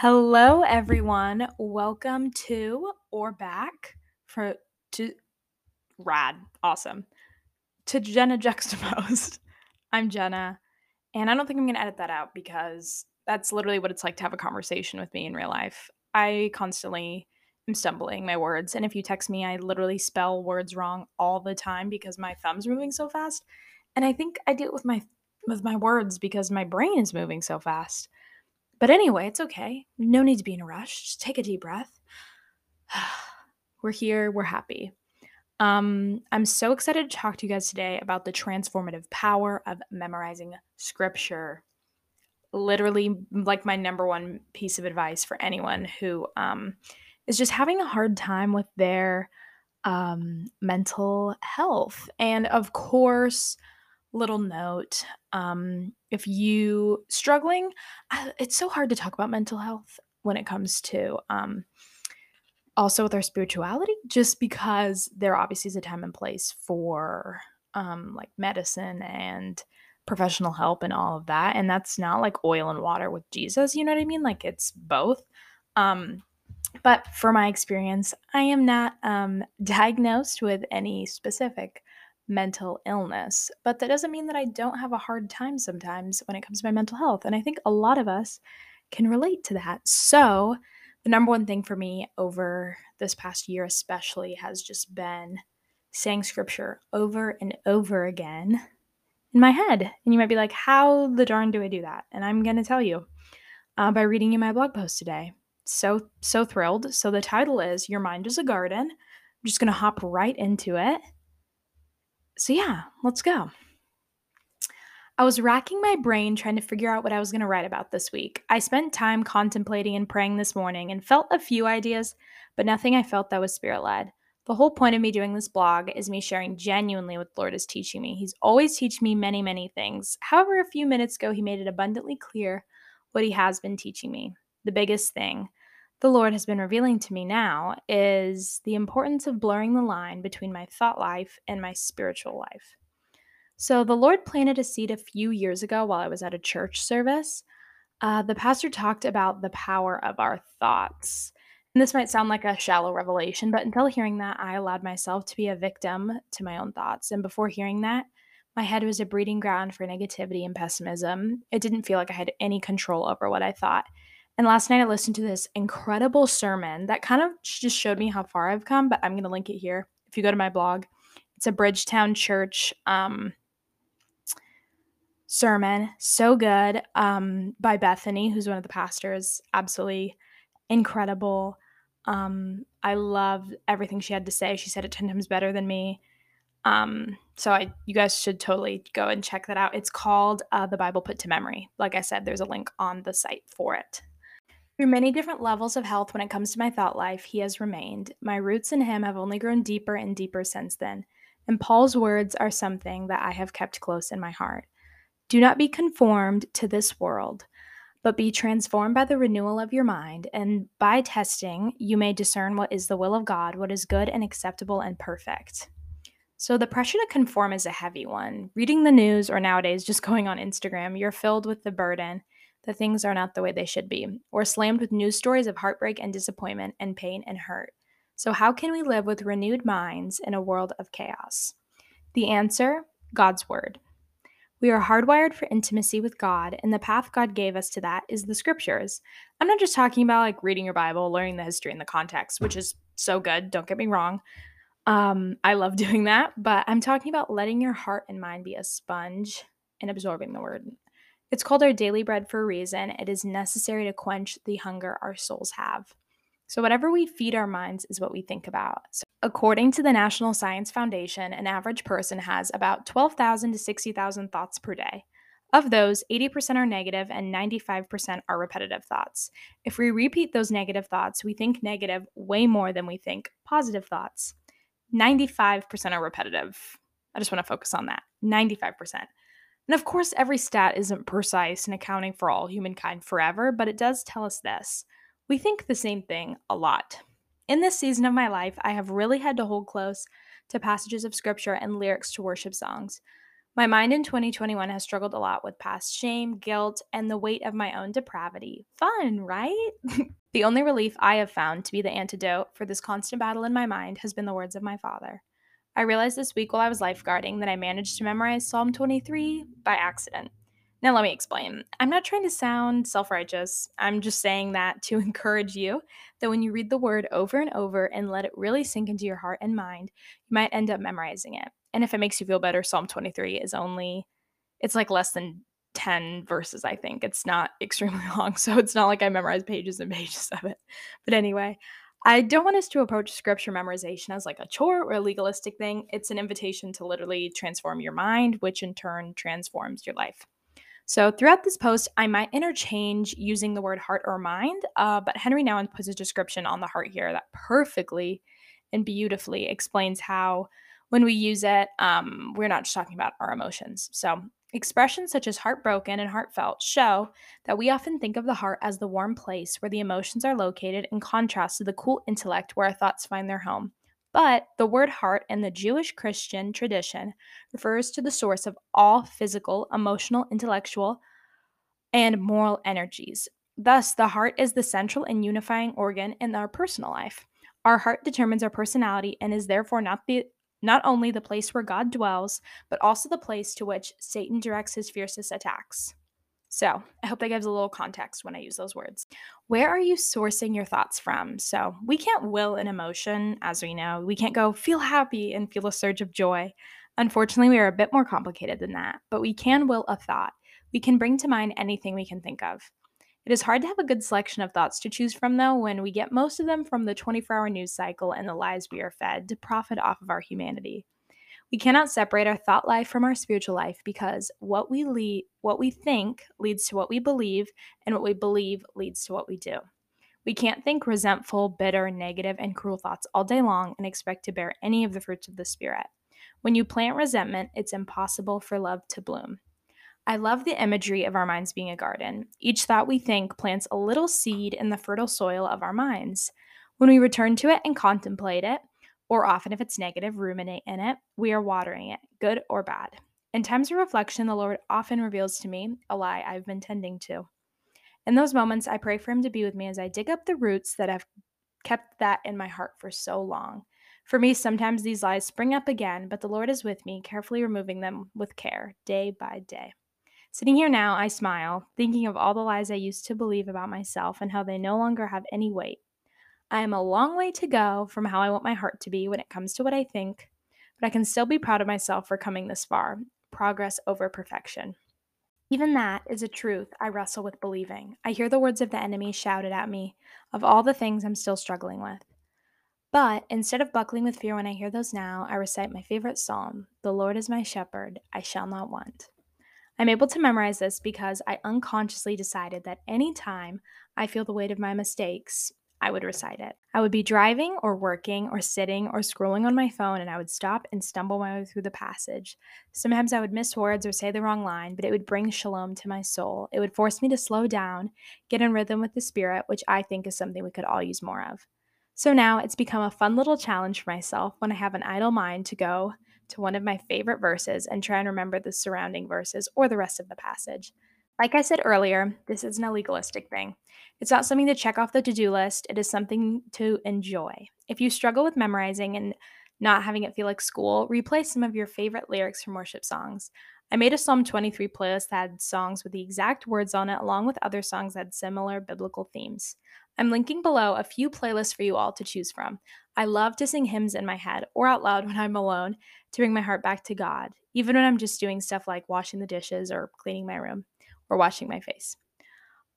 Hello, everyone. Welcome to or back for to rad, awesome to Jenna Juxtaposed. I'm Jenna, and I don't think I'm gonna edit that out because that's literally what it's like to have a conversation with me in real life. I constantly am stumbling my words, and if you text me, I literally spell words wrong all the time because my thumb's are moving so fast, and I think I do it with my with my words because my brain is moving so fast. But anyway, it's okay. No need to be in a rush. Just take a deep breath. we're here, we're happy. Um, I'm so excited to talk to you guys today about the transformative power of memorizing scripture. Literally, like my number one piece of advice for anyone who um, is just having a hard time with their um, mental health. And of course, little note um, if you struggling it's so hard to talk about mental health when it comes to um, also with our spirituality just because there obviously is a time and place for um, like medicine and professional help and all of that and that's not like oil and water with jesus you know what i mean? Like it's both um, but for my experience i am not um, diagnosed with any specific mental illness. But that doesn't mean that I don't have a hard time sometimes when it comes to my mental health. And I think a lot of us can relate to that. So, the number one thing for me over this past year, especially, has just been saying scripture over and over again in my head. And you might be like, how the darn do I do that? And I'm going to tell you uh, by reading you my blog post today. So, so thrilled. So, the title is Your Mind is a Garden. I'm just going to hop right into it so, yeah, let's go. I was racking my brain trying to figure out what I was going to write about this week. I spent time contemplating and praying this morning and felt a few ideas, but nothing I felt that was spirit led. The whole point of me doing this blog is me sharing genuinely what the Lord is teaching me. He's always teaching me many, many things. However, a few minutes ago, He made it abundantly clear what He has been teaching me. The biggest thing the Lord has been revealing to me now is the importance of blurring the line between my thought life and my spiritual life. So, the Lord planted a seed a few years ago while I was at a church service. Uh, the pastor talked about the power of our thoughts. And this might sound like a shallow revelation, but until hearing that, I allowed myself to be a victim to my own thoughts. And before hearing that, my head was a breeding ground for negativity and pessimism. It didn't feel like I had any control over what I thought. And last night I listened to this incredible sermon that kind of just showed me how far I've come, but I'm going to link it here. If you go to my blog, it's a Bridgetown Church um, sermon. So good um, by Bethany, who's one of the pastors. Absolutely incredible. Um, I love everything she had to say. She said it 10 times better than me. Um, so I, you guys should totally go and check that out. It's called uh, The Bible Put to Memory. Like I said, there's a link on the site for it. Through many different levels of health when it comes to my thought life, he has remained. My roots in him have only grown deeper and deeper since then, and Paul's words are something that I have kept close in my heart. Do not be conformed to this world, but be transformed by the renewal of your mind, and by testing, you may discern what is the will of God, what is good and acceptable and perfect. So, the pressure to conform is a heavy one. Reading the news or nowadays just going on Instagram, you're filled with the burden that things are not the way they should be, or slammed with news stories of heartbreak and disappointment and pain and hurt. So, how can we live with renewed minds in a world of chaos? The answer God's Word. We are hardwired for intimacy with God, and the path God gave us to that is the scriptures. I'm not just talking about like reading your Bible, learning the history and the context, which is so good, don't get me wrong. Um, I love doing that, but I'm talking about letting your heart and mind be a sponge and absorbing the word. It's called our daily bread for a reason. It is necessary to quench the hunger our souls have. So, whatever we feed our minds is what we think about. So according to the National Science Foundation, an average person has about 12,000 to 60,000 thoughts per day. Of those, 80% are negative and 95% are repetitive thoughts. If we repeat those negative thoughts, we think negative way more than we think positive thoughts. 95% are repetitive. I just want to focus on that. 95%. And of course, every stat isn't precise in accounting for all humankind forever, but it does tell us this. We think the same thing a lot. In this season of my life, I have really had to hold close to passages of scripture and lyrics to worship songs. My mind in 2021 has struggled a lot with past shame, guilt, and the weight of my own depravity. Fun, right? the only relief I have found to be the antidote for this constant battle in my mind has been the words of my father. I realized this week while I was lifeguarding that I managed to memorize Psalm 23 by accident. Now, let me explain. I'm not trying to sound self righteous. I'm just saying that to encourage you that when you read the word over and over and let it really sink into your heart and mind, you might end up memorizing it. And if it makes you feel better, Psalm 23 is only, it's like less than 10 verses, I think. It's not extremely long. So it's not like I memorized pages and pages of it. But anyway, I don't want us to approach scripture memorization as like a chore or a legalistic thing. It's an invitation to literally transform your mind, which in turn transforms your life. So throughout this post, I might interchange using the word heart or mind, uh, but Henri Nouwen puts a description on the heart here that perfectly and beautifully explains how when we use it, um, we're not just talking about our emotions. So Expressions such as heartbroken and heartfelt show that we often think of the heart as the warm place where the emotions are located in contrast to the cool intellect where our thoughts find their home. But the word heart in the Jewish Christian tradition refers to the source of all physical, emotional, intellectual, and moral energies. Thus, the heart is the central and unifying organ in our personal life. Our heart determines our personality and is therefore not the not only the place where God dwells, but also the place to which Satan directs his fiercest attacks. So, I hope that gives a little context when I use those words. Where are you sourcing your thoughts from? So, we can't will an emotion, as we know. We can't go feel happy and feel a surge of joy. Unfortunately, we are a bit more complicated than that, but we can will a thought. We can bring to mind anything we can think of. It is hard to have a good selection of thoughts to choose from, though, when we get most of them from the 24 hour news cycle and the lies we are fed to profit off of our humanity. We cannot separate our thought life from our spiritual life because what we lead, what we think leads to what we believe, and what we believe leads to what we do. We can't think resentful, bitter, negative, and cruel thoughts all day long and expect to bear any of the fruits of the Spirit. When you plant resentment, it's impossible for love to bloom. I love the imagery of our minds being a garden. Each thought we think plants a little seed in the fertile soil of our minds. When we return to it and contemplate it, or often if it's negative, ruminate in it, we are watering it, good or bad. In times of reflection, the Lord often reveals to me a lie I've been tending to. In those moments, I pray for Him to be with me as I dig up the roots that have kept that in my heart for so long. For me, sometimes these lies spring up again, but the Lord is with me, carefully removing them with care, day by day. Sitting here now, I smile, thinking of all the lies I used to believe about myself and how they no longer have any weight. I am a long way to go from how I want my heart to be when it comes to what I think, but I can still be proud of myself for coming this far progress over perfection. Even that is a truth I wrestle with believing. I hear the words of the enemy shouted at me of all the things I'm still struggling with. But instead of buckling with fear when I hear those now, I recite my favorite psalm The Lord is my shepherd, I shall not want. I'm able to memorize this because I unconsciously decided that any time I feel the weight of my mistakes, I would recite it. I would be driving or working or sitting or scrolling on my phone and I would stop and stumble my way through the passage. Sometimes I would miss words or say the wrong line, but it would bring shalom to my soul. It would force me to slow down, get in rhythm with the Spirit, which I think is something we could all use more of. So now it's become a fun little challenge for myself when I have an idle mind to go to one of my favorite verses and try and remember the surrounding verses or the rest of the passage. Like I said earlier, this isn't a legalistic thing. It's not something to check off the to do list, it is something to enjoy. If you struggle with memorizing and not having it feel like school, replay some of your favorite lyrics from worship songs. I made a Psalm 23 playlist that had songs with the exact words on it, along with other songs that had similar biblical themes. I'm linking below a few playlists for you all to choose from. I love to sing hymns in my head or out loud when I'm alone to bring my heart back to God, even when I'm just doing stuff like washing the dishes or cleaning my room or washing my face.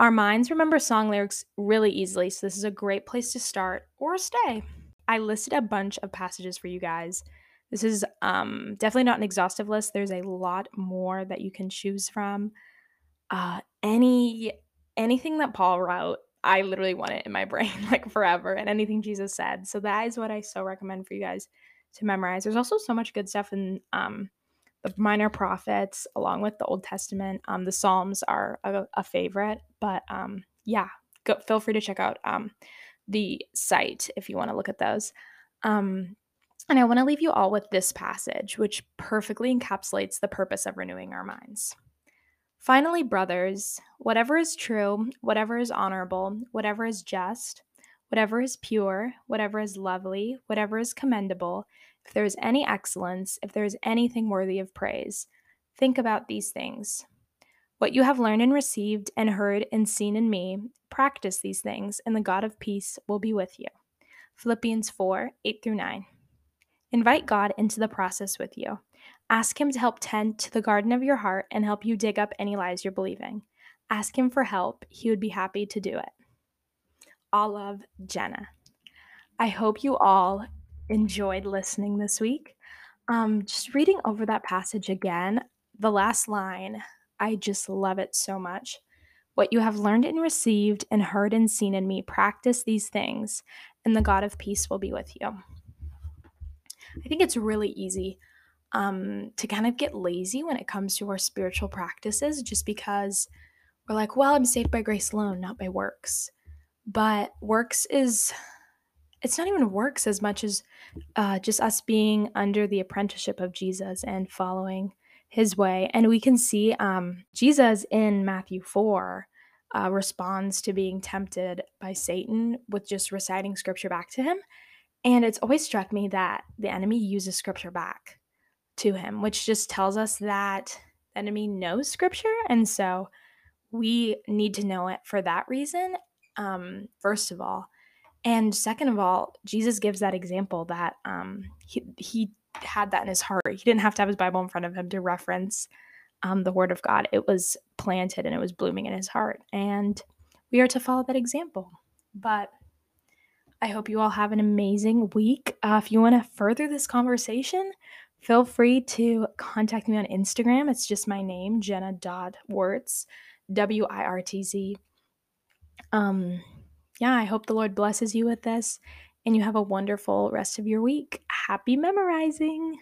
Our minds remember song lyrics really easily, so this is a great place to start or stay. I listed a bunch of passages for you guys. This is um, definitely not an exhaustive list. There's a lot more that you can choose from. Uh, any anything that Paul wrote I literally want it in my brain like forever and anything Jesus said. So that is what I so recommend for you guys to memorize. There's also so much good stuff in um, the minor prophets along with the Old Testament. Um, the Psalms are a, a favorite, but um, yeah, go, feel free to check out um, the site if you want to look at those. Um, And I want to leave you all with this passage, which perfectly encapsulates the purpose of renewing our minds. Finally, brothers, whatever is true, whatever is honorable, whatever is just, whatever is pure, whatever is lovely, whatever is commendable, if there is any excellence, if there is anything worthy of praise, think about these things. What you have learned and received and heard and seen in me, practice these things, and the God of peace will be with you. Philippians 4 8 through 9. Invite God into the process with you. Ask Him to help tend to the garden of your heart and help you dig up any lies you're believing. Ask Him for help. He would be happy to do it. All love, Jenna. I hope you all enjoyed listening this week. Um, just reading over that passage again, the last line, I just love it so much. What you have learned and received and heard and seen in me, practice these things, and the God of peace will be with you. I think it's really easy um, to kind of get lazy when it comes to our spiritual practices just because we're like, well, I'm saved by grace alone, not by works. But works is, it's not even works as much as uh, just us being under the apprenticeship of Jesus and following his way. And we can see um, Jesus in Matthew 4 uh, responds to being tempted by Satan with just reciting scripture back to him. And it's always struck me that the enemy uses scripture back to him, which just tells us that the enemy knows scripture. And so we need to know it for that reason, um, first of all. And second of all, Jesus gives that example that um, he, he had that in his heart. He didn't have to have his Bible in front of him to reference um, the word of God. It was planted and it was blooming in his heart. And we are to follow that example. But I hope you all have an amazing week. Uh, if you want to further this conversation, feel free to contact me on Instagram. It's just my name, Jenna.Wirtz, W I R T Z. Um, yeah, I hope the Lord blesses you with this and you have a wonderful rest of your week. Happy memorizing!